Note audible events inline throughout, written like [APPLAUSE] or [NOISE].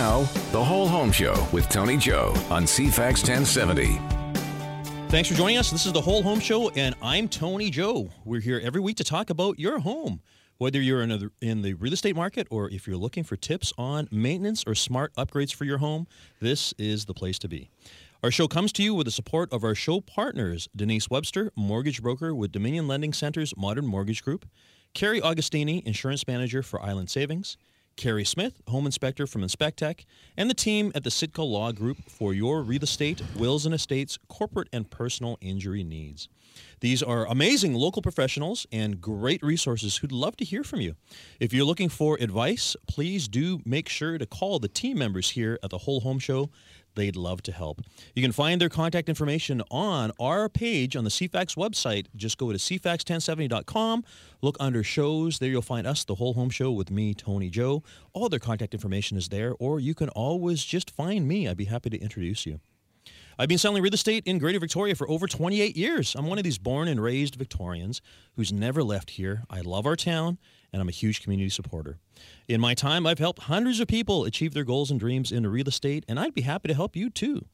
Now, the Whole Home Show with Tony Joe on CFAX 1070. Thanks for joining us. This is the Whole Home Show, and I'm Tony Joe. We're here every week to talk about your home. Whether you're in, a, in the real estate market or if you're looking for tips on maintenance or smart upgrades for your home, this is the place to be. Our show comes to you with the support of our show partners Denise Webster, mortgage broker with Dominion Lending Center's Modern Mortgage Group, Carrie Augustini, insurance manager for Island Savings, Carrie Smith, home inspector from Inspectech, and the team at the Sitka Law Group for your real estate, wills and estates, corporate and personal injury needs. These are amazing local professionals and great resources who'd love to hear from you. If you're looking for advice, please do make sure to call the team members here at the Whole Home Show. They'd love to help. You can find their contact information on our page on the CFAX website. Just go to cfax1070.com, look under shows. There you'll find us, the Whole Home Show with me, Tony Joe. All their contact information is there, or you can always just find me. I'd be happy to introduce you. I've been selling real estate in Greater Victoria for over 28 years. I'm one of these born and raised Victorians who's never left here. I love our town, and I'm a huge community supporter. In my time, I've helped hundreds of people achieve their goals and dreams in real estate, and I'd be happy to help you too.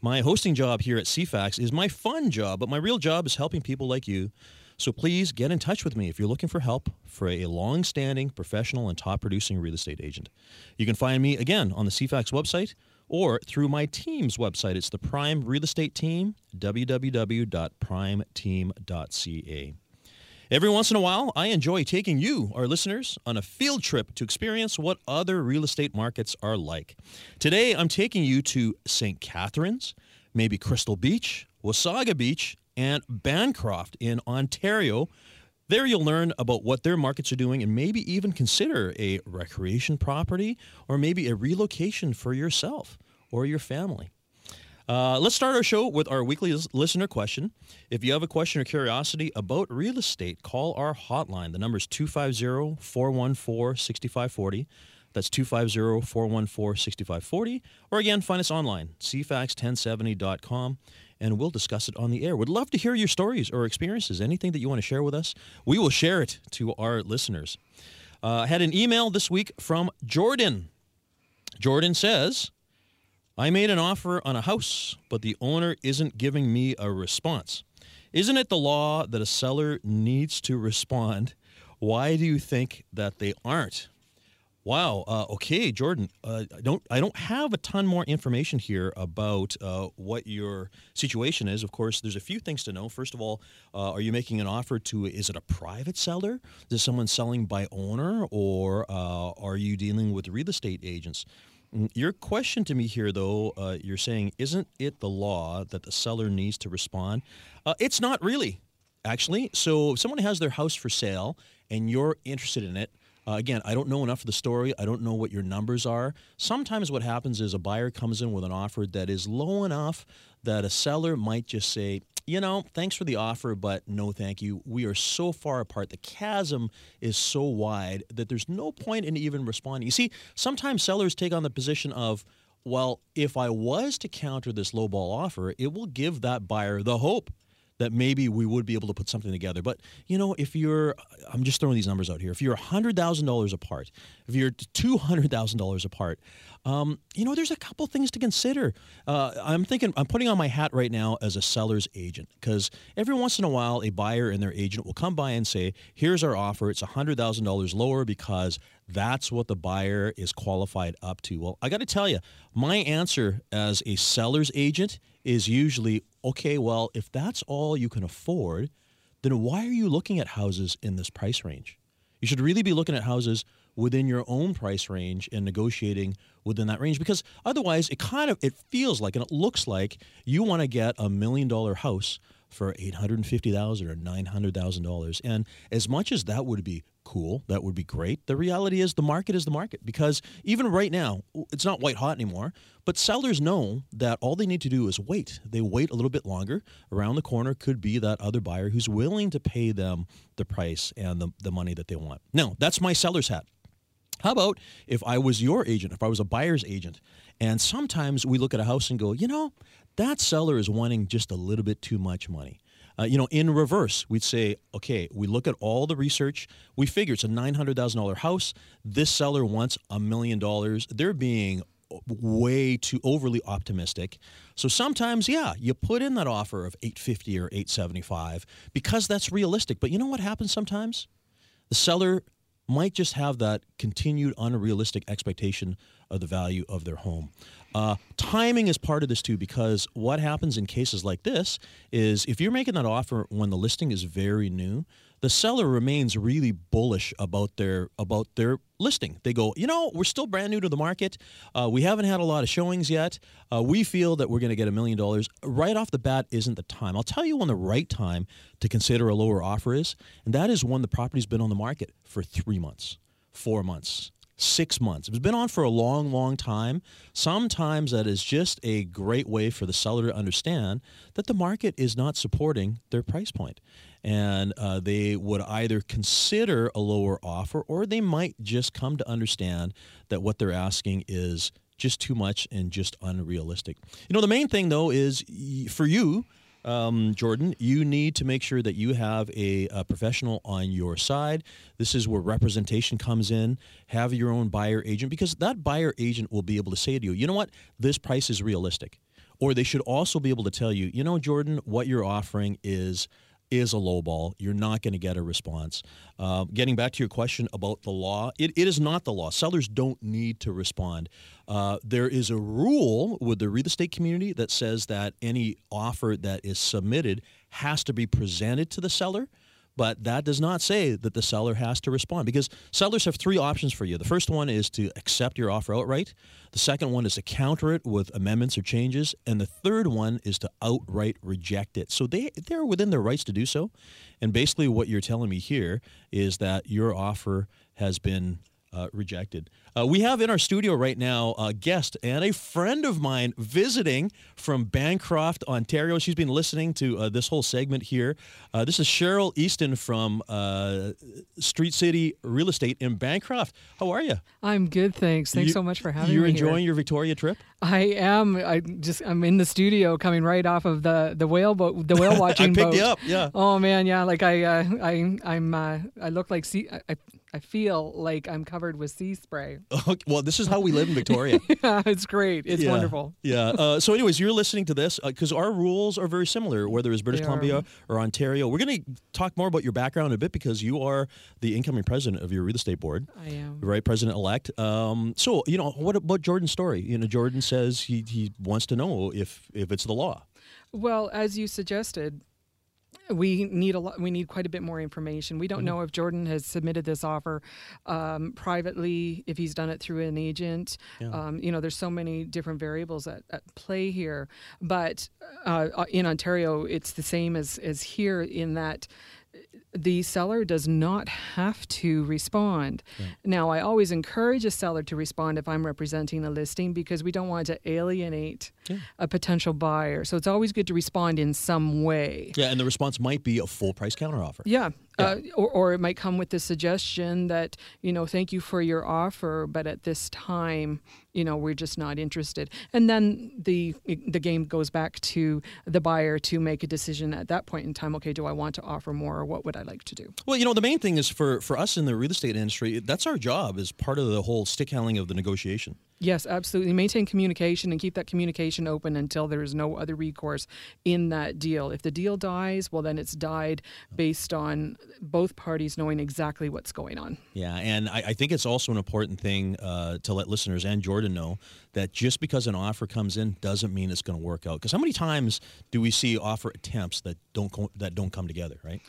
My hosting job here at CFAX is my fun job, but my real job is helping people like you. So please get in touch with me if you're looking for help for a long standing, professional, and top producing real estate agent. You can find me again on the CFAX website or through my team's website. It's the Prime Real Estate Team, www.primeteam.ca. Every once in a while, I enjoy taking you, our listeners, on a field trip to experience what other real estate markets are like. Today, I'm taking you to St. Catharines, maybe Crystal Beach, Wasaga Beach, and Bancroft in Ontario. There, you'll learn about what their markets are doing and maybe even consider a recreation property or maybe a relocation for yourself or your family. Uh, let's start our show with our weekly listener question. If you have a question or curiosity about real estate, call our hotline. The number is 250 414 6540. That's 250 414 6540. Or again, find us online, cfax1070.com, and we'll discuss it on the air. We'd love to hear your stories or experiences, anything that you want to share with us. We will share it to our listeners. Uh, I had an email this week from Jordan. Jordan says, I made an offer on a house, but the owner isn't giving me a response. Isn't it the law that a seller needs to respond? Why do you think that they aren't? Wow. Uh, okay, Jordan. Uh, I don't. I don't have a ton more information here about uh, what your situation is. Of course, there's a few things to know. First of all, uh, are you making an offer to? Is it a private seller? Is someone selling by owner, or uh, are you dealing with real estate agents? Mm, your question to me here, though, uh, you're saying, isn't it the law that the seller needs to respond? Uh, it's not really, actually. So if someone has their house for sale and you're interested in it, uh, again, I don't know enough of the story. I don't know what your numbers are. Sometimes what happens is a buyer comes in with an offer that is low enough that a seller might just say, you know, thanks for the offer, but no thank you. We are so far apart. The chasm is so wide that there's no point in even responding. You see, sometimes sellers take on the position of, well, if I was to counter this lowball offer, it will give that buyer the hope that maybe we would be able to put something together. But you know, if you're, I'm just throwing these numbers out here. If you're hundred thousand dollars apart, if you're two hundred thousand dollars apart, um, you know, there's a couple things to consider. Uh, I'm thinking, I'm putting on my hat right now as a seller's agent because every once in a while, a buyer and their agent will come by and say, "Here's our offer. It's hundred thousand dollars lower because that's what the buyer is qualified up to." Well, I got to tell you, my answer as a seller's agent is usually, okay, well, if that's all you can afford, then why are you looking at houses in this price range? You should really be looking at houses within your own price range and negotiating within that range because otherwise it kind of it feels like and it looks like you want to get a million dollar house for $850,000 or $900,000 and as much as that would be cool that would be great the reality is the market is the market. Because even right now it's not white hot anymore but sellers know that all they need to do is wait. They wait a little bit longer. Around the corner could be that other buyer who's willing to pay them the price and the, the money that they want. Now that's my seller's hat. How about if I was your agent, if I was a buyer's agent, and sometimes we look at a house and go, you know, that seller is wanting just a little bit too much money. Uh, you know, in reverse, we'd say, okay, we look at all the research. We figure it's a $900,000 house. This seller wants a million dollars. They're being way too overly optimistic. So sometimes, yeah, you put in that offer of 850 or 875 because that's realistic. But you know what happens sometimes? The seller might just have that continued unrealistic expectation of the value of their home. Uh, timing is part of this too, because what happens in cases like this is if you're making that offer when the listing is very new, the seller remains really bullish about their about their listing. They go, you know, we're still brand new to the market. Uh, we haven't had a lot of showings yet. Uh, we feel that we're going to get a million dollars right off the bat. Isn't the time? I'll tell you when the right time to consider a lower offer is, and that is when the property's been on the market for three months, four months, six months. It's been on for a long, long time. Sometimes that is just a great way for the seller to understand that the market is not supporting their price point and uh, they would either consider a lower offer or they might just come to understand that what they're asking is just too much and just unrealistic. You know, the main thing though is for you. Um, Jordan, you need to make sure that you have a, a, professional on your side. This is where representation comes in. Have your own buyer agent because that buyer agent will be able to say to you, you know what, this price is realistic. Or they should also be able to tell you, you know, Jordan, what you're offering is is a low ball. You're not going to get a response. Uh, getting back to your question about the law, it, it is not the law. Sellers don't need to respond. Uh, there is a rule with the real estate community that says that any offer that is submitted has to be presented to the seller but that does not say that the seller has to respond because sellers have three options for you. The first one is to accept your offer outright. The second one is to counter it with amendments or changes, and the third one is to outright reject it. So they they're within their rights to do so. And basically, what you're telling me here is that your offer has been uh, rejected. Uh, we have in our studio right now a guest and a friend of mine visiting from Bancroft, Ontario. She's been listening to uh, this whole segment here. Uh, this is Cheryl Easton from uh, Street City Real Estate in Bancroft. How are you? I'm good, thanks. Thanks you, so much for having you're me. You're enjoying here. your Victoria trip? I am. I just I'm in the studio, coming right off of the the whale boat, the whale [LAUGHS] watching I picked boat. you up. Yeah. Oh man, yeah. Like I, uh, I, I'm. Uh, I look like sea. I, I feel like I'm covered with sea spray. [LAUGHS] Well, this is how we live in Victoria. [LAUGHS] yeah, it's great. It's yeah, wonderful. Yeah. Uh, so, anyways, you're listening to this because uh, our rules are very similar, whether it's British they Columbia are. or Ontario. We're going to talk more about your background a bit because you are the incoming president of your real estate board. I am. Right, president elect. Um, so, you know, what about Jordan's story? You know, Jordan says he, he wants to know if if it's the law. Well, as you suggested, we need a lot we need quite a bit more information we don't mm-hmm. know if jordan has submitted this offer um, privately if he's done it through an agent yeah. um, you know there's so many different variables at, at play here but uh, uh in ontario it's the same as as here in that the seller does not have to respond. Yeah. Now, I always encourage a seller to respond if I'm representing a listing because we don't want to alienate yeah. a potential buyer. So it's always good to respond in some way. Yeah, and the response might be a full price counteroffer. Yeah, yeah. Uh, or, or it might come with the suggestion that, you know, thank you for your offer, but at this time, you know, we're just not interested. And then the the game goes back to the buyer to make a decision at that point in time. Okay, do I want to offer more, or what would I like to do? Well, you know, the main thing is for for us in the real estate industry, that's our job as part of the whole stick handling of the negotiation. Yes, absolutely. Maintain communication and keep that communication open until there is no other recourse in that deal. If the deal dies, well, then it's died based on both parties knowing exactly what's going on. Yeah, and I, I think it's also an important thing uh, to let listeners and Jordan know that just because an offer comes in doesn't mean it's going to work out. Because how many times do we see offer attempts that don't co- that don't come together, right?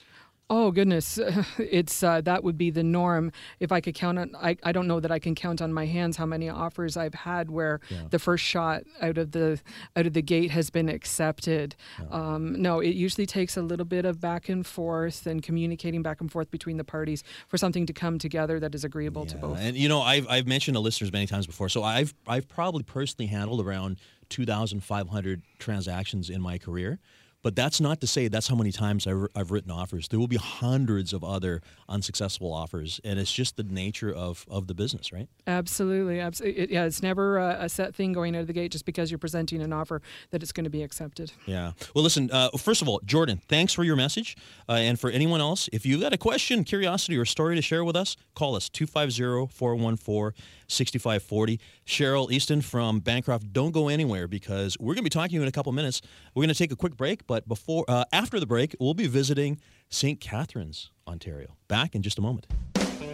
Oh goodness, [LAUGHS] it's uh, that would be the norm. If I could count on, I, I don't know that I can count on my hands how many offers I've had where yeah. the first shot out of the out of the gate has been accepted. Um, no, it usually takes a little bit of back and forth and communicating back and forth between the parties for something to come together that is agreeable yeah. to both. And you know, I've I've mentioned to listeners many times before, so I've I've probably personally handled around 2,500 transactions in my career But that's not to say that's how many times I've, I've written offers. There will be hundreds of other unsuccessful offers, and it's just the nature of, of the business, right? Absolutely, absolutely. It, yeah, it's never a, a, set thing going out of the gate just because you're presenting an offer that it's going to be accepted. Yeah. Well, listen. Uh, first of all, Jordan, thanks for your message, uh, and for anyone else, if you've got a question, curiosity, or story to share with us, call us 250-414-6540. Cheryl Easton from Bancroft, don't go anywhere because we're going to be talking to you in a couple minutes. We're going to take a quick break. But before, uh, after the break, we'll be visiting St. Catharines, Ontario. Back in just a moment.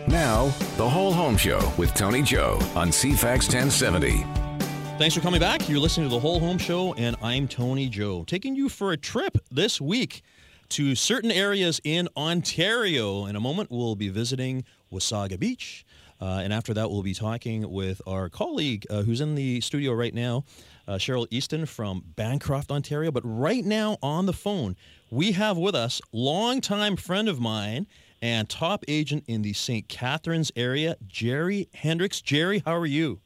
Now, the Whole Home Show with Tony Joe on CFAX 1070. Thanks for coming back. You're listening to the Whole Home Show, and I'm Tony Joe, taking you for a trip this week to certain areas in Ontario. In a moment, we'll be visiting Wasaga Beach. Uh, and after that, we'll be talking with our colleague uh, who's in the studio right now, uh, Cheryl Easton from Bancroft, Ontario. But right now on the phone, we have with us longtime friend of mine and top agent in the St. Catharines area, Jerry Hendriks. Jerry, how are you?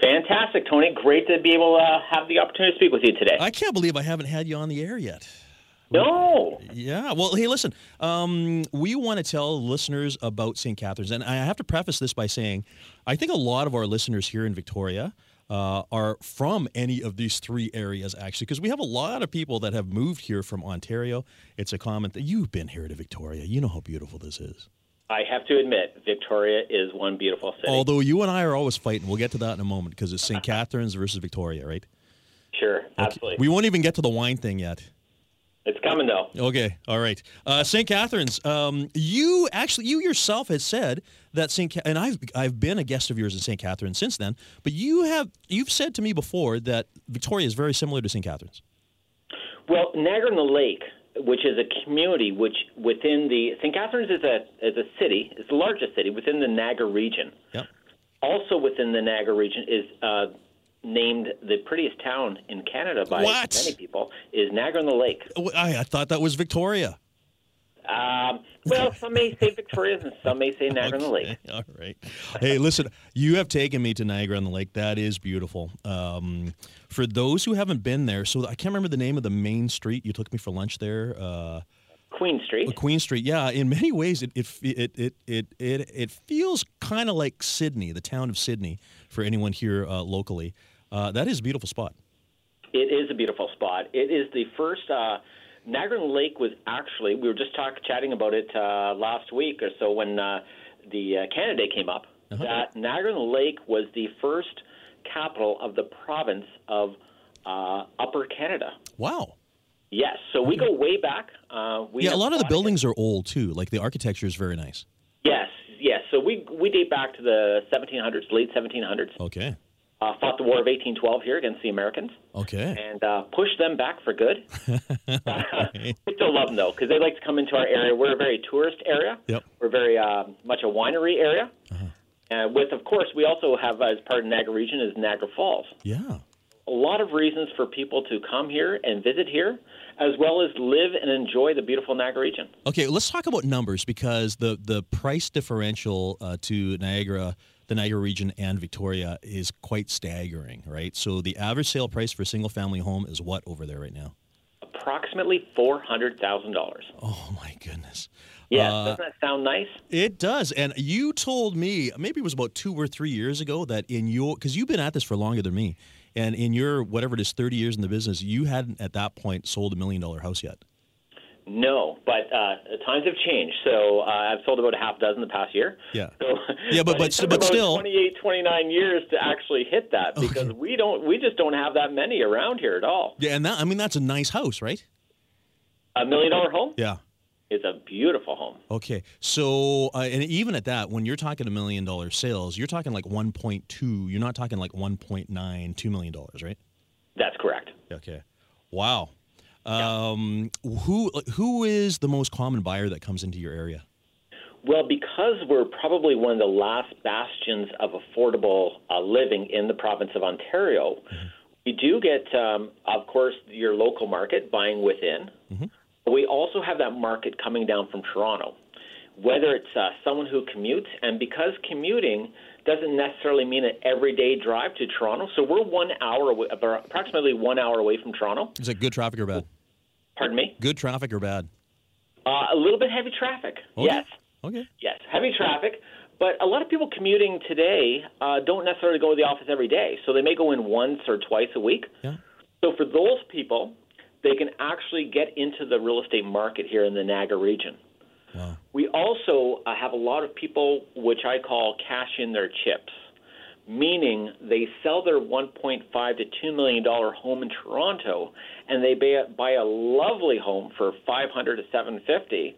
Fantastic, Tony. Great to be able to have the opportunity to speak with you today. I can't believe I haven't had you on the air yet. No. Yeah. Well, hey, listen. Um, we want to tell listeners about St. Catharines, and I have to preface this by saying, I think a lot of our listeners here in Victoria uh, are from any of these three areas, actually, because we have a lot of people that have moved here from Ontario. It's a comment that you've been here to Victoria. You know how beautiful this is. I have to admit, Victoria is one beautiful city. Although you and I are always fighting. We'll get to that in a moment because it's St. [LAUGHS] Catharines versus Victoria, right? Sure, absolutely. Okay. We won't even get to the wine thing yet. Coming though. Okay, all right. Uh, St. Catharines, um, you actually, you yourself had said that St. Ca- and I've I've been a guest of yours in St. Catharines since then. But you have you've said to me before that Victoria is very similar to St. Catharines. Well, Niagara on the Lake, which is a community which within the St. Catharines is a is a city, it's the largest city within the Niagara region. Yep. Also within the Niagara region is. Uh, named the prettiest town in Canada by what? many people is Niagara on the Lake. I, I thought that was Victoria. Um, well, some may say Victoria and some may say Niagara okay. on the Lake. [LAUGHS] All right. Hey, listen, you have taken me to Niagara on the Lake. That is beautiful. Um, for those who haven't been there, so I can't remember the name of the main street. You took me for lunch there. Uh, Queen Street. Queen Street, yeah. In many ways, it it it it it it, it feels kind of like Sidney, the town of Sidney, for anyone here uh, locally. Uh, that is a beautiful spot. It is a beautiful spot. It is the first. Uh, Niagara Lake was actually. We were just talk, chatting about it uh, last week or so when uh, the uh, Canada Day came up. Uh-huh. That Niagara Lake was the first capital of the province of uh, Upper Canada. Wow. Yes, so we go way back. Uh, we yeah, a lot of the buildings are old too. Like the architecture is very nice. Yes, yes. So we we date back to the 1700s, late 1700s. Okay. Uh, fought the War of 1812 here against the Americans Okay. and uh, pushed them back for good. [LAUGHS] we still love them though because they like to come into our area. We're a very tourist area. Yep. We're very uh, much a winery area. Uh, with, of course, we also have as part of Niagara region is Niagara Falls. Yeah. A lot of reasons for people to come here and visit here, as well as live and enjoy the beautiful Niagara region. Okay, let's talk about numbers because the the price differential uh, to Niagara, the Niagara region, and Victoria is quite staggering, right? So the average sale price for a single family home is what over there right now? Approximately four hundred thousand dollars. Oh my goodness. Yeah, Uh, doesn't that sound nice? It does. And you told me, maybe it was about two or three years ago, that in your, because you've been at this for longer than me, and in your, whatever it is, 30 years in the business, you hadn't at that point sold a million dollar house yet. No, but uh, times have changed. So uh, I've sold about a half dozen the past year. Yeah. So, [LAUGHS] Yeah, but- but- [LAUGHS] but about still- 28, 29 years to actually hit that because we don't, we just don't have that many around here at all. Yeah, and that, I mean, that's a nice house, right? A million dollar home Yeah. It's a beautiful home. Okay. So, uh, and even at that, when you're talking a million dollar sales, you're talking like 1.2, you're not talking like 1.9, $2 million, right? That's correct. Okay. Wow. Um, who who is the most common buyer that comes into your area? Well, because we're probably one of the last bastions of affordable uh, living in the province of Ontario, we do get, um, of course, your local market buying within. But we also have that market coming down from Toronto, whether it's uh, someone who commutes, and because commuting doesn't necessarily mean an everyday drive to Toronto, so we're one hour away, approximately one hour away from Toronto. Is it good traffic or bad? Pardon me? Good traffic or bad? Uh, a little bit heavy traffic. Okay. Yes. Okay. Yes, heavy traffic. But a lot of people commuting today uh, don't necessarily go to the office every day. So they may go in once or twice a week. Yeah. So for those people, they can actually get into the real estate market here in the Niagara region. Wow. We also uh, have a lot of people, which I call cash in their chips, meaning they sell their 1.5 to 2 million dollar home in Toronto, and they buy, buy a lovely home for 500 to 750,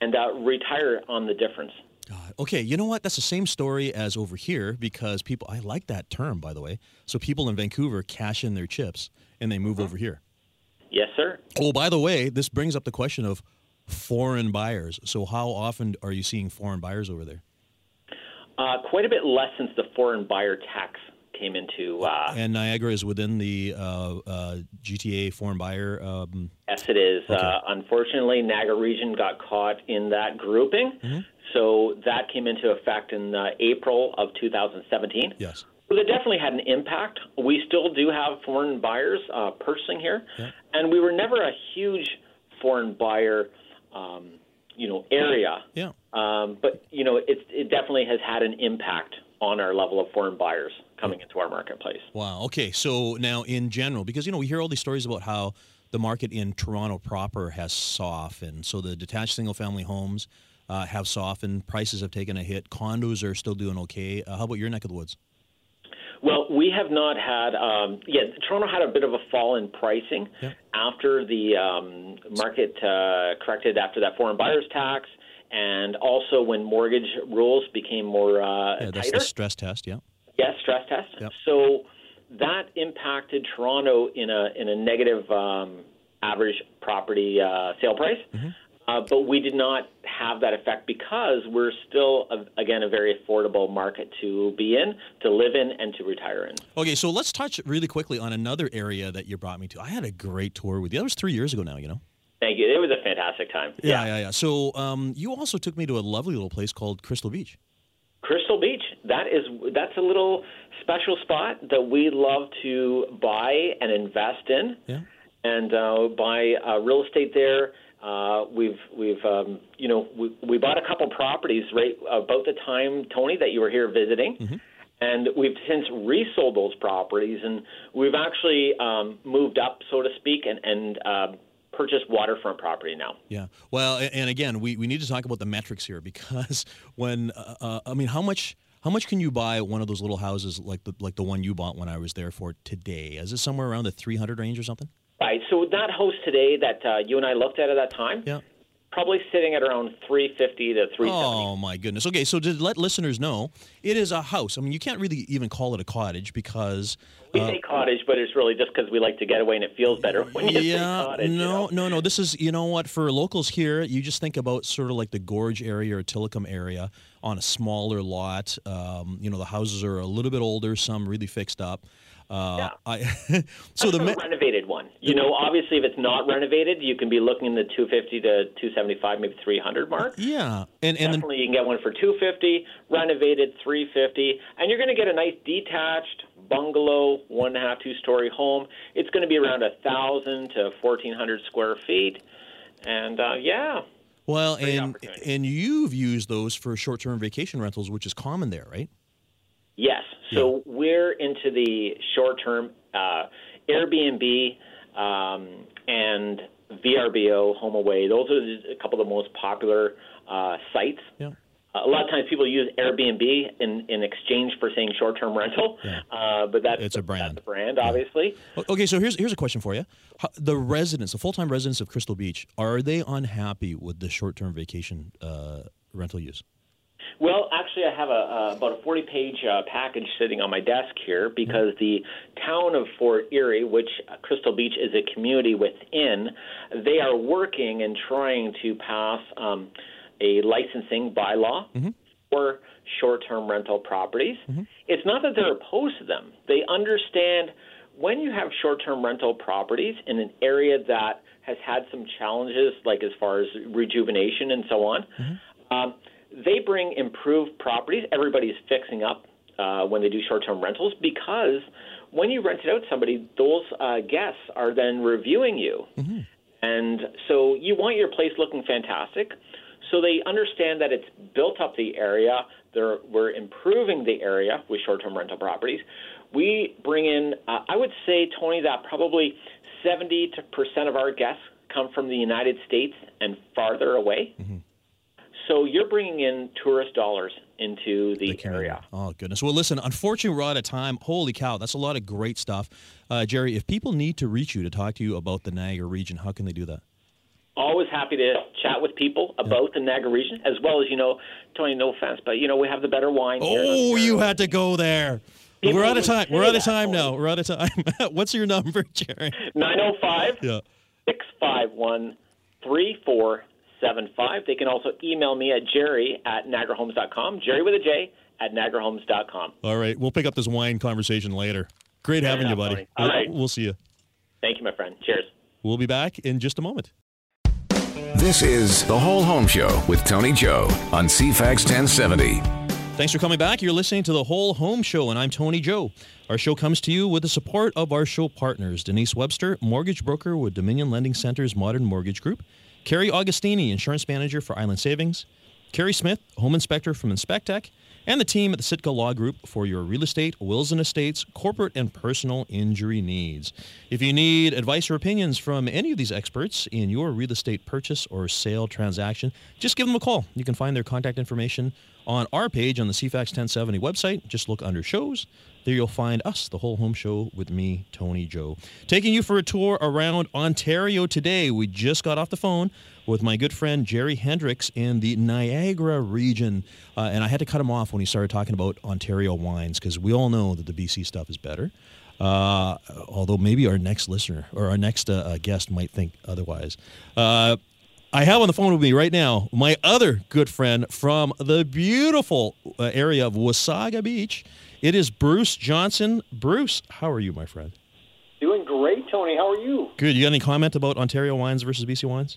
and uh, retire on the difference. God. Okay, you know what? That's the same story as over here because people, I like that term, by the way. So people in Vancouver cash in their chips and they move over here. Yes, sir. Oh, by the way, this brings up the question of foreign buyers. So how often are you seeing foreign buyers over there? Uh, quite a bit less since the foreign buyer tax came into. Uh, And Niagara is within the uh, uh, GTA foreign buyer. Um, Yes, it is. Uh, unfortunately, Niagara Region got caught in that grouping, so that came into effect in uh, April of 2017. yes. Well, it definitely had an impact. We still do have foreign buyers uh, purchasing here, and we were never a huge foreign buyer, um, you know, area. Yeah. Um, but you know, it, it definitely has had an impact on our level of foreign buyers coming into our marketplace. Wow. Okay. So now, in general, because you know we hear all these stories about how the market in Toronto proper has softened. So the detached single-family homes uh, have softened. Prices have taken a hit. Condos are still doing okay. Uh, how about your neck of the woods? Well, we have not had. Um, yeah, Toronto had a bit of a fall in pricing Yeah. after the um, market uh, corrected after that foreign buyers tax, and also when mortgage rules became more uh, Yeah, that's tighter. the stress test. Yeah. Yes, stress test. Yep. So that impacted Toronto in a in a negative um, average property uh, sale price. Mm-hmm. Uh, but we did not have that effect because we're still, a, again, a very affordable market to be in, to live in, and to retire in. Okay, so let's touch really quickly on another area that you brought me to. I had a great tour with you. That was three years ago now. You know. Thank you. It was a fantastic time. Yeah, yeah, yeah. So um, you also took me to a lovely little place called Crystal Beach. Crystal Beach. That is that's a little special spot that we love to buy and invest in, Yeah. and uh, buy uh, real estate there. Uh, we've we've um, you know we, we bought a couple properties right about the time Tony that you were here visiting. And we've since resold those properties, and we've actually um, moved up, so to speak, and, and uh, purchased waterfront property now. Yeah. Well, and again, we, we need to talk about the metrics here [LAUGHS] because when uh, uh, I mean, how much how much can you buy one of those little houses like the like the one you bought when I was there for today? Is it somewhere around the three hundred range or something? Right. So that house today that uh, you and I looked at at that time, Yeah. probably sitting at around 350 to 370. Oh my goodness. Okay, so to let listeners know, it is a house. I mean, you can't really even call it a cottage because we say cottage, but it's really just because we like to get away and it feels better when you say yeah, cottage. you no, know? no, no. This is, you know what, for locals here, you just think about sort of like the Gorge area or Tillicum area on a smaller lot. Um, you know, the houses are a little bit older, some really fixed up. Uh, Yeah. I, [LAUGHS] so the me- renovated one. You know, obviously, if it's not renovated, you can be looking in the 250 to 275, maybe 300 mark. yeah, and and then Definitely, you can get one for 250, renovated 350, and you're going to get a nice detached bungalow, one and a half, two story home. It's going to be around a thousand to 1,400 square feet, and uh, yeah, well, and and you've used those for short-term vacation rentals, which is common there, right? Yes. So we're into the short term uh, Airbnb um, and VRBO, Home Away. Those are the- a couple of the most popular uh, sites. Yeah. A lot of times people use Airbnb in, in exchange for saying short term rental, uh, but that's It's a brand. That's a brand, obviously. Okay, so here's here's a question for you: How- the residents, the full-time residents of Crystal Beach, are they unhappy with the short-term vacation uh, rental use? Well, actually, I have a, uh, about a 40 page uh, package sitting on my desk here because the town of Fort Erie, which Crystal Beach is a community within, they are working and trying to pass um, a licensing bylaw for short term rental properties. It's not that they're opposed to them, they understand when you have short term rental properties in an area that has had some challenges, like as far as rejuvenation and so on. Um, they bring improved properties. Everybody's fixing up uh, when they do short-term rentals because when you rent it out to somebody, those uh, guests are then reviewing you, And so you want your place looking fantastic. So they understand that it's built up the area. They're, we're improving the area with short term rental properties. We bring in, uh, I would say, Tony, that probably 70% of our guests come from the United States and farther away. Mm-hmm. So you're bringing in tourist dollars into the, the area. Oh goodness! Well, listen. Unfortunately, we're out of time. Holy cow! That's a lot of great stuff, uh, Jerry. If people need to reach you to talk to you about the Niagara region, how can they do that? Always happy to chat with people about yeah. the Niagara region, as well as you know, Tony. No offense, but you know we have the better wine. Oh, you had to go there. People we're out of time. We're out of time now. We're out of time. [LAUGHS] What's your number, Jerry? 905 Yeah. Six five one three four 875. They can also email me at jerry at niagarahomes.com, jerry with a J at niagarahomes.com. All right. We'll pick up this wine conversation later. Great Fair having enough, you, buddy. All right. We'll see you. Thank you, my friend. Cheers. We'll be back in just a moment. This is The Whole Home Show with Tony Joe on CFAX 1070. Thanks for coming back. You're listening to The Whole Home Show, and I'm Tony Joe. Our show comes to you with the support of our show partners Denise Webster, mortgage broker with Dominion Lending Center's Modern Mortgage Group. Carrie Augustini, insurance manager for Island Savings, Carrie Smith, home inspector from Inspectech, and the team at the Sitka Law Group for your real estate, wills and estates, corporate and personal injury needs. If you need advice or opinions from any of these experts in your real estate purchase or sale transaction, just give them a call. You can find their contact information on our page on the CFAX 1070 website. Just look under shows. There you'll find us, the whole home show with me, Tony Joe. Taking you for a tour around Ontario today. We just got off the phone with my good friend Jerry Hendriks in the Niagara region. Uh, and I had to cut him off when he started talking about Ontario wines because we all know that the BC stuff is better. Uh, although maybe our next listener or our next uh, uh guest might think otherwise. Uh, I have on the phone with me right now my other good friend from the beautiful uh, area of Wasaga Beach. It is Bruce Johnson. Bruce, how are you, my friend? Doing great, Tony. How are you? Good. You got any comment about Ontario wines versus BC wines?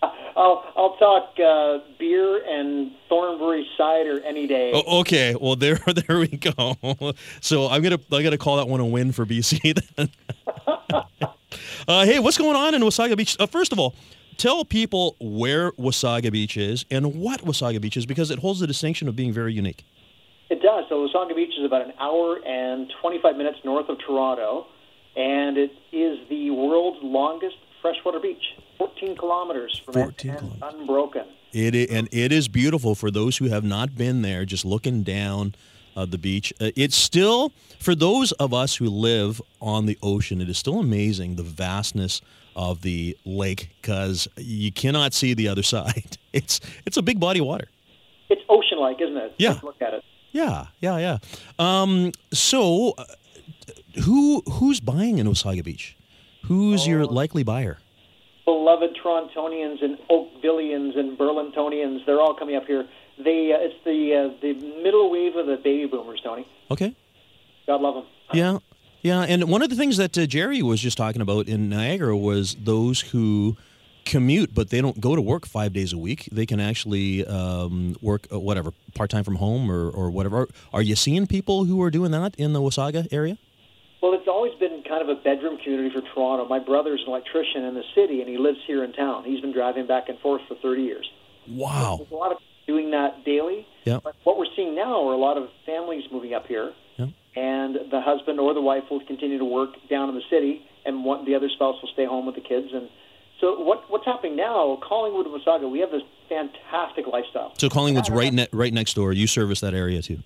Uh, I'll I'll talk uh, beer and Thornbury cider any day. Oh, okay, well there [LAUGHS] there we go. So I'm gonna I gotta call that one a win for BC then. [LAUGHS] uh, hey, what's going on in Wasaga Beach? Uh, first of all, tell people where Wasaga Beach is and what Wasaga Beach is because it holds the distinction of being very unique. It does. So Wasaga Beach is about an hour and 25 minutes north of Toronto, and it is the world's longest freshwater beach, 14 kilometers from 14 it, kilometers. unbroken. It is, and it is beautiful for those who have not been there. Just looking down uh, the beach, uh, it's still for those of us who live on the ocean. It is still amazing the vastness of the lake because you cannot see the other [LAUGHS] side. It's it's a big body of water. It's ocean-like, isn't it? Yeah. look at it. Yeah, yeah, yeah. Um, so, uh, who who's buying in Wasaga Beach? Who's oh. your likely buyer? Beloved Torontonians and Oakvillians and Burlingtonians, they're all coming up here. They uh, it's the uh, the middle wave of the baby boomers, Tony. Okay. God love them. Yeah, yeah, and one of the things that uh, Jerry was just talking about in Niagara was those who commute, but they don't go to work five days a week. They can actually um, work uh, whatever part time from home or, or whatever. Are you seeing people who are doing that in the Wasaga area? Well, it's always been kind of a bedroom community for Toronto. My brother's an electrician in the city, and he lives here in town. He's been driving back and forth for 30 years. Wow. There's a lot of doing that daily. Yeah. But what we're seeing now are a lot of families moving up here and the husband or the wife will continue to work down in the city, and one, the other spouse will stay home with the kids. And so, what, what's happening now? Collingwood and Wasaga, we have this fantastic lifestyle. So Collingwood's right ne- right next door. You service that area too.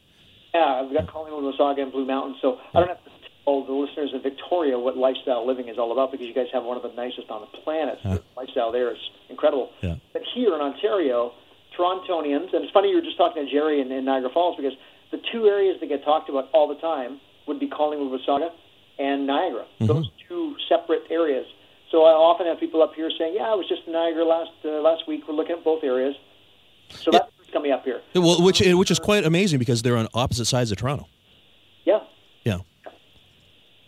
Yeah, we've got Collingwood, Wasaga, and Blue Mountain. So. I don't have to tell the listeners in Victoria what lifestyle living is all about because you guys have one of the nicest on the planet. Huh. The lifestyle there is incredible. Yeah. But here in Ontario, Torontonians, and it's funny you were just talking to Jerry in, in Niagara Falls because the two areas that get talked about all the time would be Collingwood, Wasaga, and Niagara. Mm-hmm. Those two separate areas. So I often have people up here saying, "Yeah, I was just in Niagara last uh, last week. We're looking at both areas." So that's coming up here. Well, which which is quite amazing because they're on opposite sides of Toronto. Yeah. Yeah. Okay.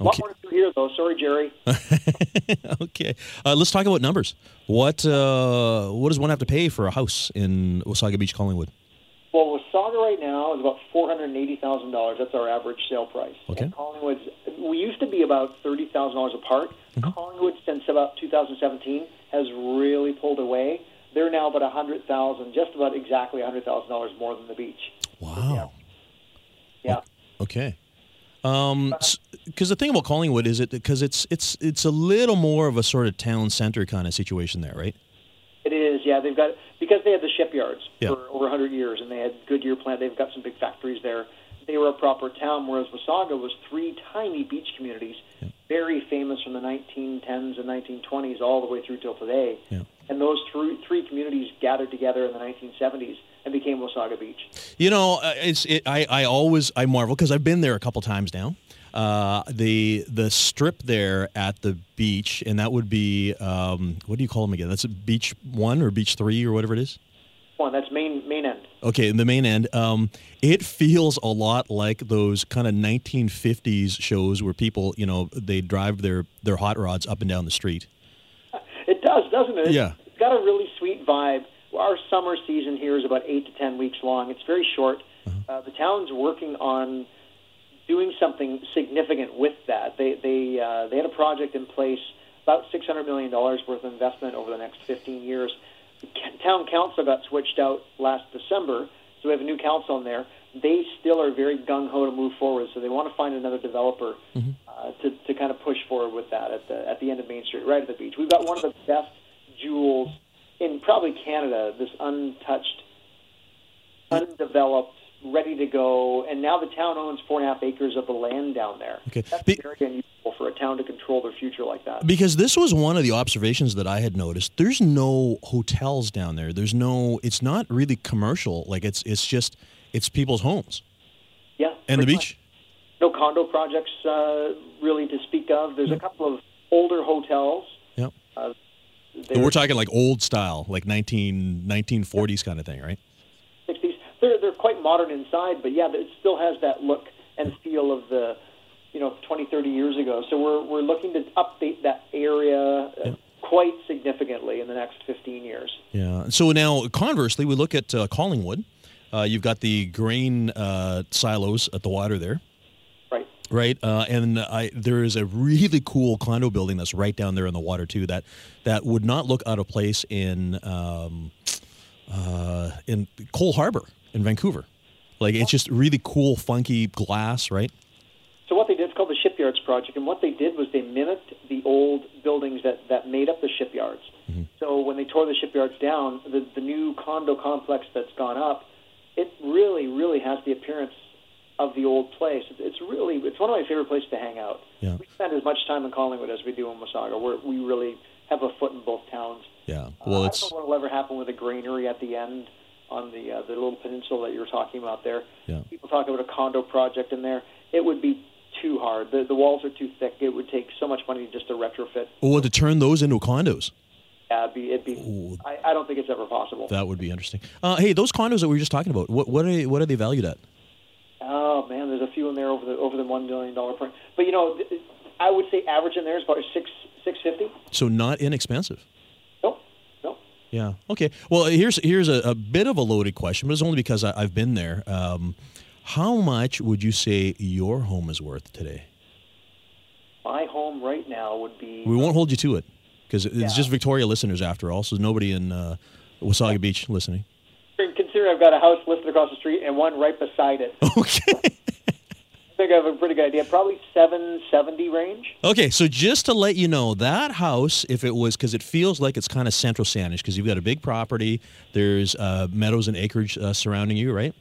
A lot more to do here, though. Sorry, Jerry. [LAUGHS] okay, uh, let's talk about numbers. What uh, what does one have to pay for a house in Wasaga Beach, Collingwood? Wasaga right now is about four hundred and eighty thousand dollars. That's our average sale price. Okay. And Collingwood's we used to be about thirty thousand dollars apart. Mm-hmm. Collingwood, since about 2017, has really pulled away. They're now about a hundred thousand, just about exactly a hundred thousand dollars more than the beach. Wow. Yeah. Okay. Um, because the thing about Collingwood is it because it's it's it's a little more of a sort of town center kind of situation there, right? Yeah. They've got because they had the shipyards Yeah. for over 100 years, and they had Goodyear plant. They've got some big factories there. They were a proper town, whereas Wasaga was three tiny beach communities, very famous from the 1910s and 1920s all the way through till today. Yeah. And those three three communities gathered together in the 1970s and became Wasaga Beach. You know, uh, it's it, I I always I marvel because I've been there a couple times now. Uh, the the strip there at the beach, and that would be um, what do you call them again? That's a beach one or beach three or whatever it is. One, that's main main end. Okay, in the main end, um, it feels a lot like those kind of 1950s shows where people, you know, they drive their their hot rods up and down the street. It does, doesn't it? Yeah. It's got a really sweet vibe. Our summer season here is about eight to ten weeks long. It's very short. Uh, the town's working on doing something significant with that. They they uh, they had a project in place, about six hundred million dollars worth of investment over the next fifteen years. The town council got switched out last December, so we have a new council in there. They still are very gung ho to move forward, so they want to find another developer uh, to to kind of push forward with that at the at the end of Main Street, right at the beach. We've got one of the best jewels in probably Canada. This untouched, undeveloped, ready to go, and now the town owns four and a half acres of the land down there. Okay. That's Be- very unusual for a town to control their future like that. Because this was one of the observations that I had noticed. There's no hotels down there. There's no. It's not really commercial. Like it's it's just it's people's homes yeah, and the beach. much. No condo projects uh, really to speak of. There's a couple of older hotels. Yep. Uh, we're talking like old style, like 19 1940s kind of thing, right? 60s. They're they're quite modern inside, but yeah, it still has that look and feel of the you know 20, 30 years ago. So we're we're looking to update that area uh, quite significantly in the next 15 years. Yeah. So now, conversely, we look at uh, Collingwood. Uh, you've got the grain uh, silos at the water there, Right. right? Uh, and I, there is a really cool condo building that's right down there in the water too. That that would not look out of place in um, uh, in Coal Harbour in Vancouver. Like it's just really cool, funky glass, right? So what they did, it's called the Shipyards Project, and what they did was they mimicked the old buildings that, that made up the shipyards. So when they tore the shipyards down, the, the new condo complex that's gone up, it really, really has the appearance of the old place. It's, really, it's one of my favorite places to hang out. Yeah. We spend as much time in Collingwood as we do in Wasaga. We're, we really have a foot in both towns. Yeah. Uh, Well, I it's don't know what will ever happen with the granary at the end on the uh, the little peninsula that you were talking about there. Yeah. People talk about a condo project in there. It would be too hard. The the walls are too thick. It would take so much money just to retrofit. well to turn those into condos. Yeah, it'd be, it'd be I, I don't think it's ever possible. That would be interesting. Uh, hey, those condos that we were just talking about, what what are they, what are they valued at? Oh man, there's a few in there over the over the one million dollar point. But you know, I would say average in there is about six six fifty. So not inexpensive. Yeah. Okay. Well, here's here's a, a bit of a loaded question, but it's only because I, I've been there. Um, how much would you say your home is worth today? My home right now would be We won't hold you to it because it's Yeah. just Victoria listeners after all. So nobody in uh, Wasaga Beach listening. consider I've got a house listed across the street and one right beside it. [LAUGHS] Okay. I think I have a pretty good idea. Probably seven seventy range. Okay, so just to let you know, that house, if it was, because it feels like it's kind of central Saanich, because you've got a big property, there's uh, meadows and acreage uh, surrounding you, right?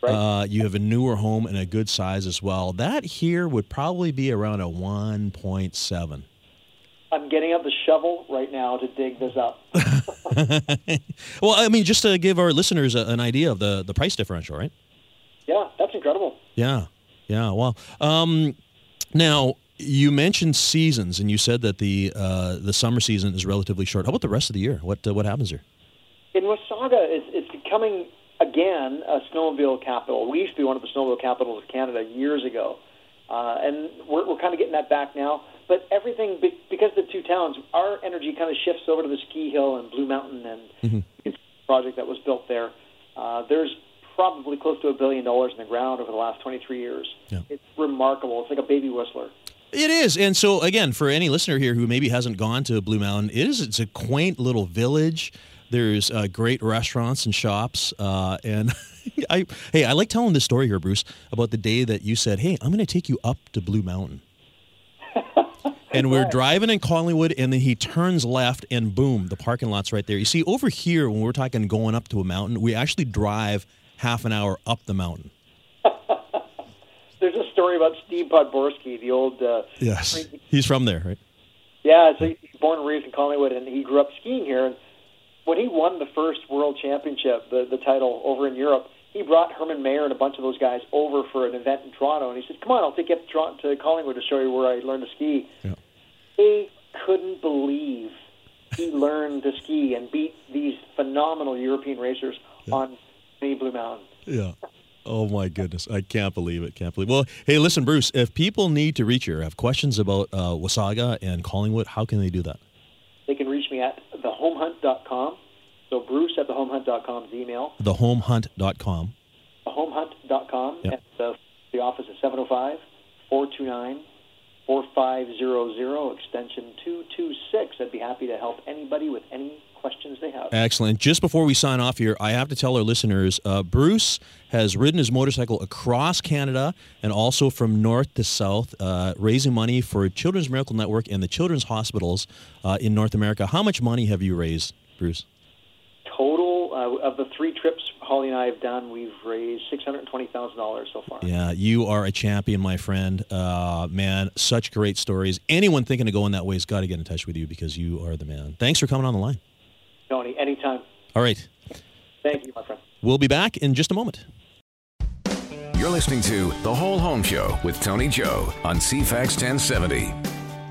Right. Uh, you have a newer home and a good size as well. That here would probably be around a 1.7. I'm getting out the shovel right now to dig this up. [LAUGHS] well, I mean, just to give our listeners a, an idea of the, the price differential, right? yeah, that's incredible. Yeah, yeah. Well, um, now you mentioned seasons, and you said that the uh, the summer season is relatively short. How about the rest of the year? What uh, what happens here? In Wasaga, it's, it's becoming again a snowmobile capital. We used to be one of the snowmobile capitals of Canada years ago, uh, and we're, we're kind of getting that back now. But everything be- because the two towns, our energy kind of shifts over to the ski hill and Blue Mountain and a project that was built there. Uh, there's probably close to a billion dollars in the ground over the last 23 years. Yeah. It's remarkable. It's like a baby whistler. It is, and so again, for any listener here who maybe hasn't gone to Blue Mountain, it is. It's a quaint little village. There's uh, great restaurants and shops, uh, and [LAUGHS] I hey, I like telling this story here, Bruce, about the day that you said, "Hey, I'm going to take you up to Blue Mountain." [LAUGHS] and we're driving in Collingwood, and then he turns left, and boom, the parking lot's right there. You see, over here, when we're talking going up to a mountain, we actually drive half an hour up the mountain. [LAUGHS] There's a story about Steve Podborski, the old. Uh, Yes, he's from there, right? Yeah, so he's born and raised in Collingwood, and he grew up skiing here. And when he won the first World Championship, the the title over in Europe, he brought Herman Mayer and a bunch of those guys over for an event in Toronto, and he said, "Come on, I'll take you up to, Toronto, to Collingwood to show you where I learned to ski." Yeah. They couldn't believe he learned to ski and beat these phenomenal European racers on Mini Blue Mountain. Yeah. Oh my goodness, I can't believe it. Can't believe. Well, hey, listen, Bruce. If people need to reach you, or have questions about uh, Wasaga and Collingwood, how can they do that? They can reach me at thehomehunt.com. So Bruce at thehomehunt.com is email. Thehomehunt.com. Thehomehunt.com. Yep. And the, the office is 705 429 4500, extension 226. I'd be happy to help anybody with any questions they have. Excellent. Just before we sign off here, I have to tell our listeners uh, Bruce has ridden his motorcycle across Canada and also from north to south, uh, raising money for Children's Miracle Network and the children's hospitals uh, in North America. How much money have you raised, Bruce? Total uh, of the three trips Holly and I have done, we've raised $620,000 so far. Yeah, you are a champion, my friend. Uh, man, such great stories. Anyone thinking of going that way has got to get in touch with you because you are the man. Thanks for coming on the line. Tony, anytime. All right. Thank you, my friend. We'll be back in just a moment. You're listening to The Whole Home Show with Tony Joe on CFAX 1070.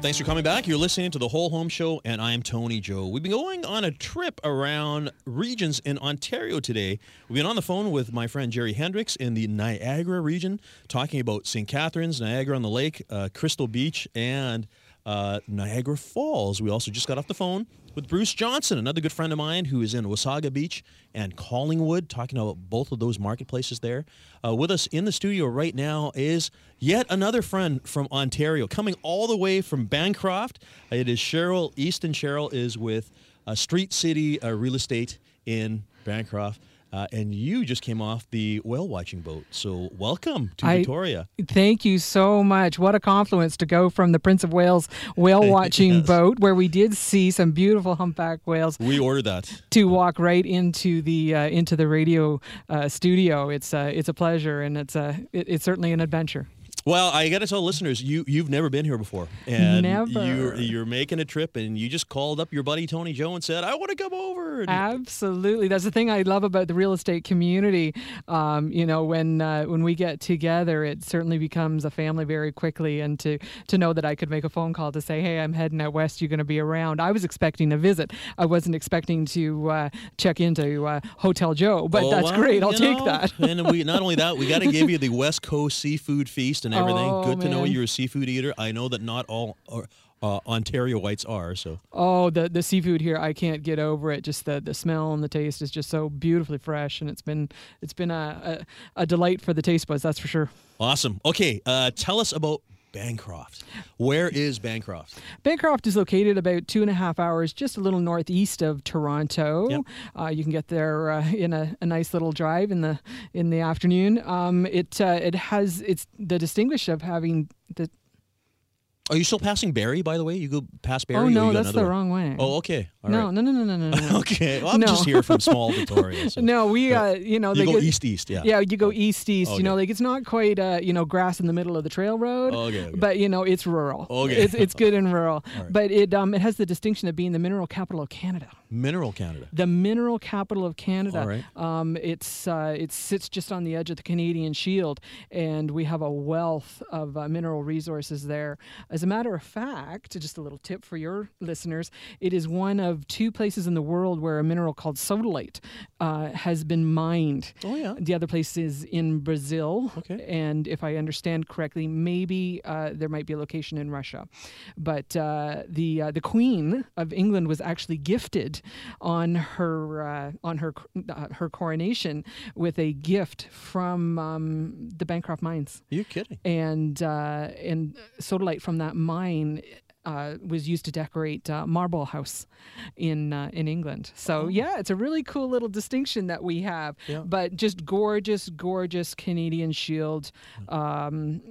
Thanks for coming back. You're listening to the Whole Home Show, and I'm Tony Joe. We've been going on a trip around regions in Ontario today. We've been on the phone with my friend Jerry Hendriks in the Niagara region, talking about St. Catharines, Niagara on the Lake, uh, Crystal Beach, and uh, Niagara Falls. We also just got off the phone with Bruce Johnson, another good friend of mine who is in Wasaga Beach and Collingwood, talking about both of those marketplaces there. Uh, with us in the studio right now is yet another friend from Ontario, coming all the way from Bancroft. It is Cheryl Easton. Cheryl is with uh, Street City uh, Real Estate in Bancroft. Uh, and you just came off the whale watching boat. So welcome to I- Victoria. Thank you so much. What a confluence to go from the Prince of Whales whale [LAUGHS] watching Yes. boat, where we did see some beautiful humpback whales, We ordered that. to walk right into the uh, into the radio uh, studio. It's uh, it's a pleasure, and it's a it, it's certainly an adventure. Well, I got to tell listeners, you you've never been here before, and Never. You're, you're making a trip, and you just called up your buddy Tony Joe and said, "I want to come over." And- Absolutely, that's the thing I love about the real estate community. Um, you know, when uh, when we get together, it certainly becomes a family very quickly. And to to know that I could make a phone call to say, "Hey, I'm heading out west. You're going to be around." I was expecting a visit. I wasn't expecting to uh, check into uh, Hotel Joe, but Oh, that's well, great. I'll take know, that. and we not only that, we got to give you the West Coast seafood feast and everything. Oh, Good to know you're a seafood eater. I know that not all uh, uh, Ontarioites are. So Oh, the the seafood here, I can't get over it. Just the, the smell and the taste is just so beautifully fresh, and it's been it's been a, a, a delight for the taste buds. That's for sure. awesome. Okay, uh, tell us about Bancroft. Where is Bancroft? Bancroft is located about two and a half hours, just a little northeast of Toronto. Yep. Uh, you can get there uh, in a, a nice little drive in the in the afternoon. Um, it uh, it has it's the distinguish of having the Are you still passing Barrie? By the way, you go past Barrie. oh no that's the wrong way. Oh, okay. All no, right. no no no no no no no. [LAUGHS] Okay. Well, I'm No. just here from small [LAUGHS] Victoria. So. No, we uh, you know You they go get- east east, yeah. Yeah, you go east east. Okay. You know, like it's not quite uh, you know grass in the middle of the trail road. Okay, okay. But you know, it's rural. Okay. It's it's good and [LAUGHS] rural. right. But it um it has the distinction of being the mineral capital of Canada. Mineral Canada. The mineral capital of Canada. All right. Um, it's uh, it sits just on the edge of the Canadian Shield, and we have a wealth of uh, mineral resources there. As a matter of fact, just a little tip for your listeners: it is one of two places in the world where a mineral called sodalite uh, has been mined. Oh, yeah. The other place is in Brazil. Okay. And if I understand correctly, maybe uh, there might be a location in Russia. But uh, the uh, the Queen of England was actually gifted on her uh, on her uh, her coronation with a gift from um, the Bancroft mines. You're kidding. And uh, and sodalite from that mine uh, was used to decorate uh, Marlborough House in uh, in England. So yeah, it's a really cool little distinction that we have. Yeah. But just gorgeous, gorgeous Canadian Shield um,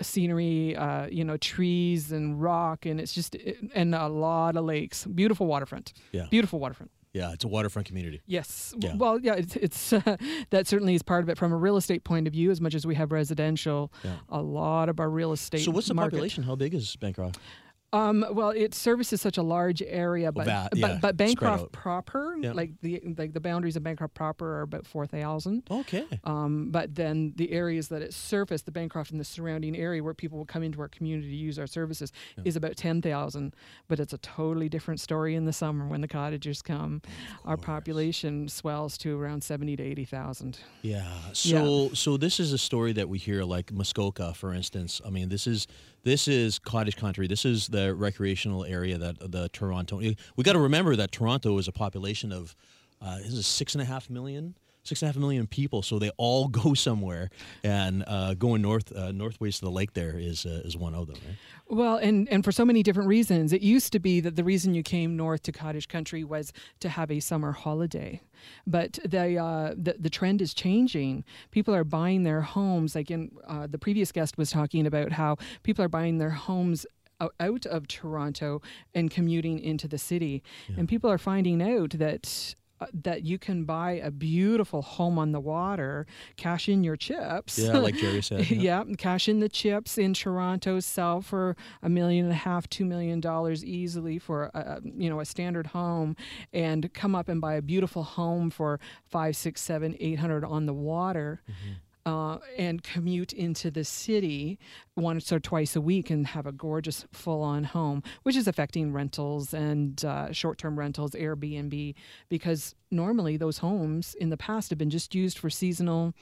scenery. Uh, you know, trees and rock, and it's just and a lot of lakes. Beautiful waterfront. Yeah. Beautiful waterfront. Yeah, it's a waterfront community. Yes. Yeah. Well, yeah, it's, it's uh, [LAUGHS] that certainly is part of it from a real estate point of view. As much as we have residential, Yeah. a lot of our real estate. So what's the market- population? How big is Bancroft? Um, well, it services such a large area, but but, yeah, but spread Bancroft proper, Yeah. like the like the boundaries of Bancroft proper are about four thousand. Okay. Um, but then the areas that it surfaced, the Bancroft and the surrounding area where people will come into our community to use our services, is about 10,000. But it's a totally different story in the summer when the cottagers come. Our population swells to around 70 to 80,000. Yeah. So so this is a story that we hear like Muskoka, for instance. I mean, this is this is cottage country. This is the recreational area that the Toronto. We got to remember that Toronto is a population of uh, is six and a half million. Six and a half million people, so they all [LAUGHS] go somewhere, and uh, going north, uh, northways to the lake there is uh, is one of them. Right? Well, and, and for so many different reasons. It used to be that the reason you came north to cottage country was to have a summer holiday. But the, uh, the, the trend is changing. People are buying their homes. Like in, uh, the previous guest was talking about how people are buying their homes out of Toronto and commuting into the city. And people are finding out that Uh, that you can buy a beautiful home on the water, cash in your chips. Yeah, like Jerry said. [LAUGHS] yeah, cash in the chips in Toronto, sell for a million and a half, two million dollars easily for a, a, you know a standard home, and come up and buy a beautiful home for five, six, seven, eight hundred on the water. Mm-hmm. Uh, and commute into the city once or twice a week and have a gorgeous full-on home, which is affecting rentals and uh, short-term rentals, Airbnb, because normally those homes in the past have been just used for seasonal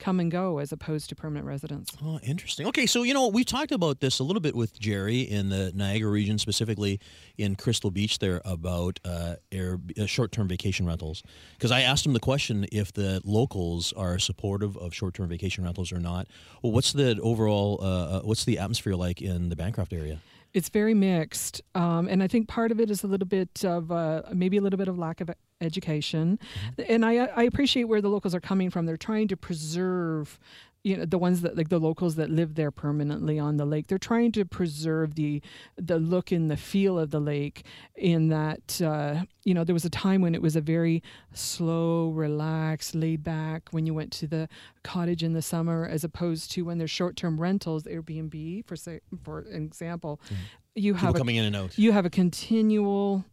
come and go as opposed to permanent residents. Oh, interesting. Okay, so you know we talked about this a little bit with Jerry in the Niagara region, specifically in Crystal Beach, there about uh, air, uh, short-term vacation rentals. Because I asked him the question if the locals are supportive of short-term vacation rentals or not. Well, what's the overall? Uh, uh, what's the atmosphere like in the Bancroft area? It's very mixed, um, and I think part of it is a little bit of uh, maybe a little bit of lack of education, and I, I appreciate where the locals are coming from. They're trying to preserve, you know, the ones that like the locals that live there permanently on the lake. They're trying to preserve the the look and the feel of the lake. In that, uh, you know, there was a time when it was a very slow, relaxed, laid back. When you went to the cottage in the summer, as opposed to when there's short term rentals, Airbnb for say for example, mm. you People have a, coming in and out. you have a continual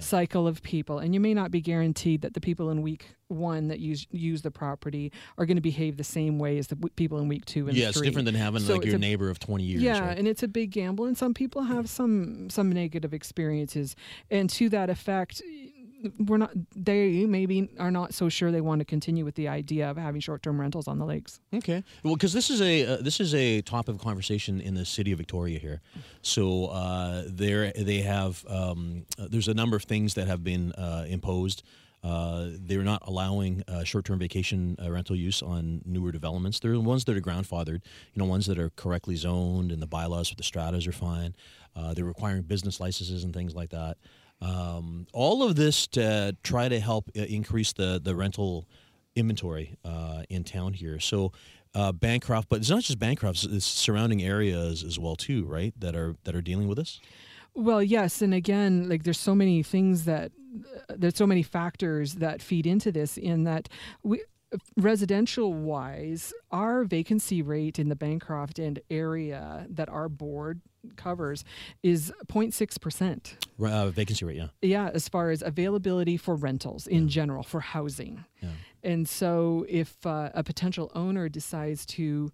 cycle of people and you may not be guaranteed that the people in week one that use use the property are going to behave the same way as the w- people in week two and Yeah, it's three. different than having So like your a- neighbor of twenty years. yeah, right? and it's a big gamble, and some people have some some negative experiences, and to that effect, we're not. They maybe are not so sure they want to continue with the idea of having short term rentals on the lakes. Okay. Well, because this is a uh, this is a topic of conversation in the city of Victoria here. So uh, there they have um, uh, there's a number of things that have been uh, imposed. Uh, they're not allowing uh, short-term vacation uh, rental use on newer developments. They're the ones that are grandfathered, you know, ones that are correctly zoned and the bylaws with the stratas are fine. Uh, they're requiring business licenses and things like that. Um, all of this to try to help uh, increase the the rental inventory uh, in town here. So uh, Bancroft, but it's not just Bancroft; it's surrounding areas as well too, right? That are that are dealing with this. Well, yes, and again, like there's so many things that there's so many factors that feed into this. In that we residential wise, our vacancy rate in the Bancroft and area that our board covers is 0.6 percent. Uh, vacancy rate, yeah. Yeah, as far as availability for rentals in general for housing. And so, if uh, a potential owner decides to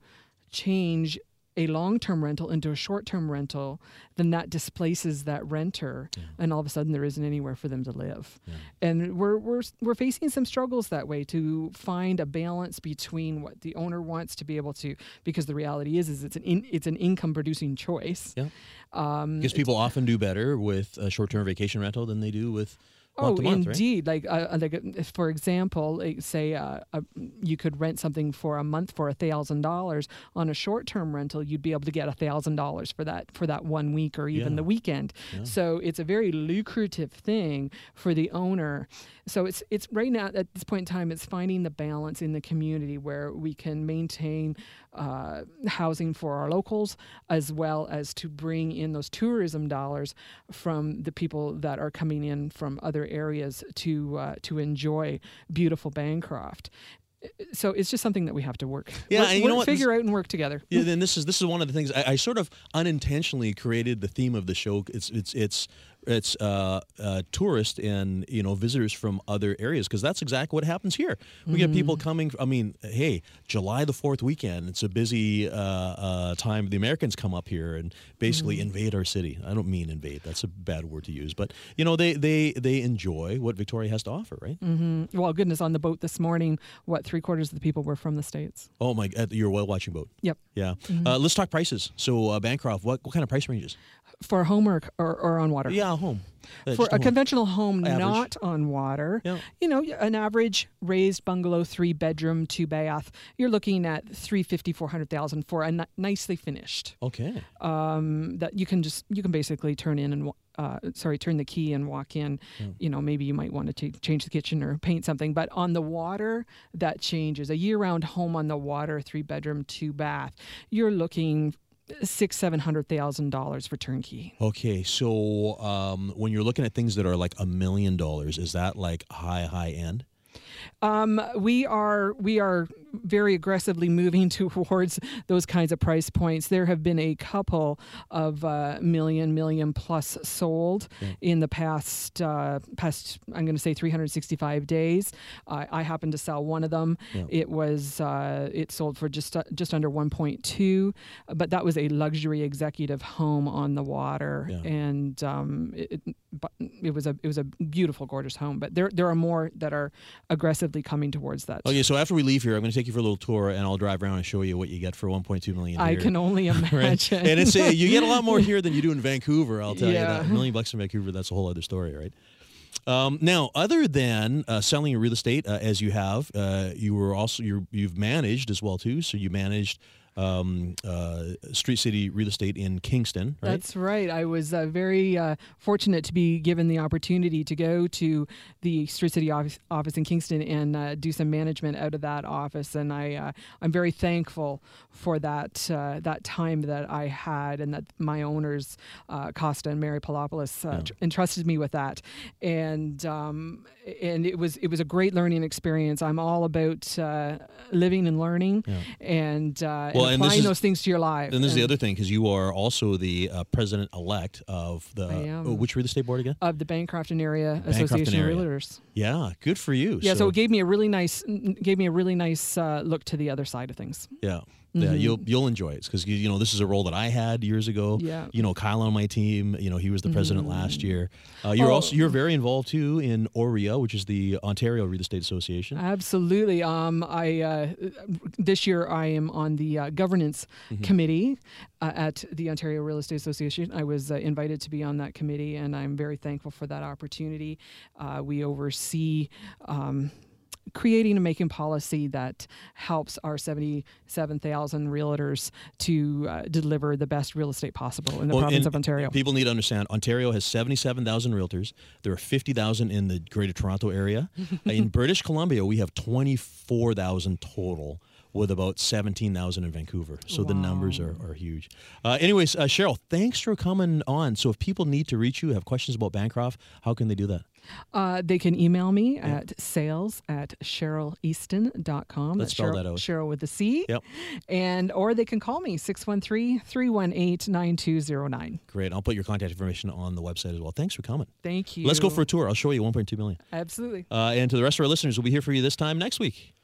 change a long-term rental into a short-term rental, then that displaces that renter, and all of a sudden there isn't anywhere for them to live. And we're we're we're facing some struggles that way to find a balance between what the owner wants to be able to, because the reality is is it's an in, it's an income-producing choice. Yeah. Um, Because people often do better with a short-term vacation rental than they do with Oh, month month, right? indeed. Like, uh, uh, like, uh, for example, like, say uh, uh, you could rent something for a month for a thousand dollars on a short-term rental. You'd be able to get a thousand dollars for that for that one week or even Yeah. the weekend. So it's a very lucrative thing for the owner. So it's it's right now at this point in time, it's finding the balance in the community where we can maintain uh, housing for our locals as well as to bring in those tourism dollars from the people that are coming in from other areas to uh, to enjoy beautiful Bancroft. So it's just something that we have to work. Yeah, work, and you know what? This- Figure out and work together. Yeah, then this is this is one of the things I, I sort of unintentionally created the theme of the show. It's it's it's it's uh, uh, tourists and you know visitors from other areas because that's exactly what happens here. We get people coming. I mean, hey, July the Fourth weekend. It's a busy uh, uh, time. The Americans come up here and basically invade our city. I don't mean invade. That's a bad word to use, but you know they they they enjoy what Victoria has to offer, right? Well, goodness, on the boat this morning, what three quarters of the people were from the states. Oh my, uh, your whale watching boat. Yep. Yeah. Uh, let's talk prices. So uh, Bancroft, what what kind of price ranges? For home or, or, or on water. Yeah, home. Uh, for a home. conventional home Average. not on water Yeah. you know an average raised bungalow three bedroom two bath you're looking at 350 400000 for a nicely finished Okay. um, that you can just you can basically turn in and uh, sorry turn the key and walk in you know maybe you might want to change the kitchen or paint something but on the water that changes a year-round home on the water three bedroom two bath you're looking six seven hundred thousand dollars for turnkey Okay. So um, when you're looking at things that are like a million dollars, is that like high high end? Um, we are we are very aggressively moving [LAUGHS] towards those kinds of price points. There have been a couple of uh, million million plus sold in the past past past. I'm going to say 365 days. I I happened to sell one of them. Yeah. It was uh, it sold for just uh, just under 1.2, but that was a luxury executive home on the water, Yeah. and um, it, it, it was a it was a beautiful, gorgeous home. But there there are more that are aggressively coming towards that. Okay. So after we leave here, I'm going to take you for a little tour, and I'll drive around and show you what you get for 1.2 million. I here. can only [LAUGHS] imagine. Right. And it's uh, you get a lot more [LAUGHS] here than you do in Vancouver. I'll tell you that. A million bucks in Vancouver, that's a whole other story, right? Um, now, other than uh, selling your real estate uh, as you have, uh, you were also you're, you've managed as well too. So you managed um, uh, Street City Real Estate in Kingston, right? That's right. I was uh, very uh, fortunate to be given the opportunity to go to the Street City office, office in Kingston and uh, do some management out of that office, and I uh, I'm very thankful for that uh, that time that I had, and that my owners uh, Costa and Mary Palopoulos uh, tr- entrusted me with that, and um, and it was it was a great learning experience. I'm all about uh, living and learning, and, uh, Well, and and this applying is- those things to your life. and this is the other thing because you are also the uh, president elect of the oh, which real estate board again? of the Bancroft and Area Bancrofton Association area. of Realtors. Yeah, good for you. Yeah, so, it gave me a really nice gave me a really nice uh, look to the other side of things. Yeah. Yeah, you'll you'll enjoy it because you, you know this is a role that I had years ago. Yeah. You know Kyle on my team. You know he was the president last year. Uh, you're Oh. also you're very involved too in OREA, which is the Ontario Real Estate Association. Absolutely. Um, I uh, this year I am on the uh, governance Mm-hmm. committee uh, at the Ontario Real Estate Association. I was uh, invited to be on that committee, and I'm very thankful for that opportunity. Uh, we oversee. Um, creating and making policy that helps our 77,000 realtors to uh, deliver the best real estate possible in the Well, province of Ontario. People need to understand Ontario has 77,000 realtors. There are 50,000 in the Greater Toronto area. [LAUGHS] in British Columbia, we have 24,000 total. With about 17,000 in Vancouver. So the numbers are, are huge. Uh, anyways, uh, Cheryl, thanks for coming on. So if people need to reach you, have questions about Bancroft, how can they do that? Uh, they can email me at sales at cheryleaston.com. Let's That's spell Cheryl, that out. Cheryl with the C. Yep. And or they can call me 613-318-9209. Great. I'll put your contact information on the website as well. Thanks for coming. Thank you. Let's go for a tour. I'll show you 1.2 million. Absolutely. Uh, and to the rest of our listeners, we'll be here for you this time next week.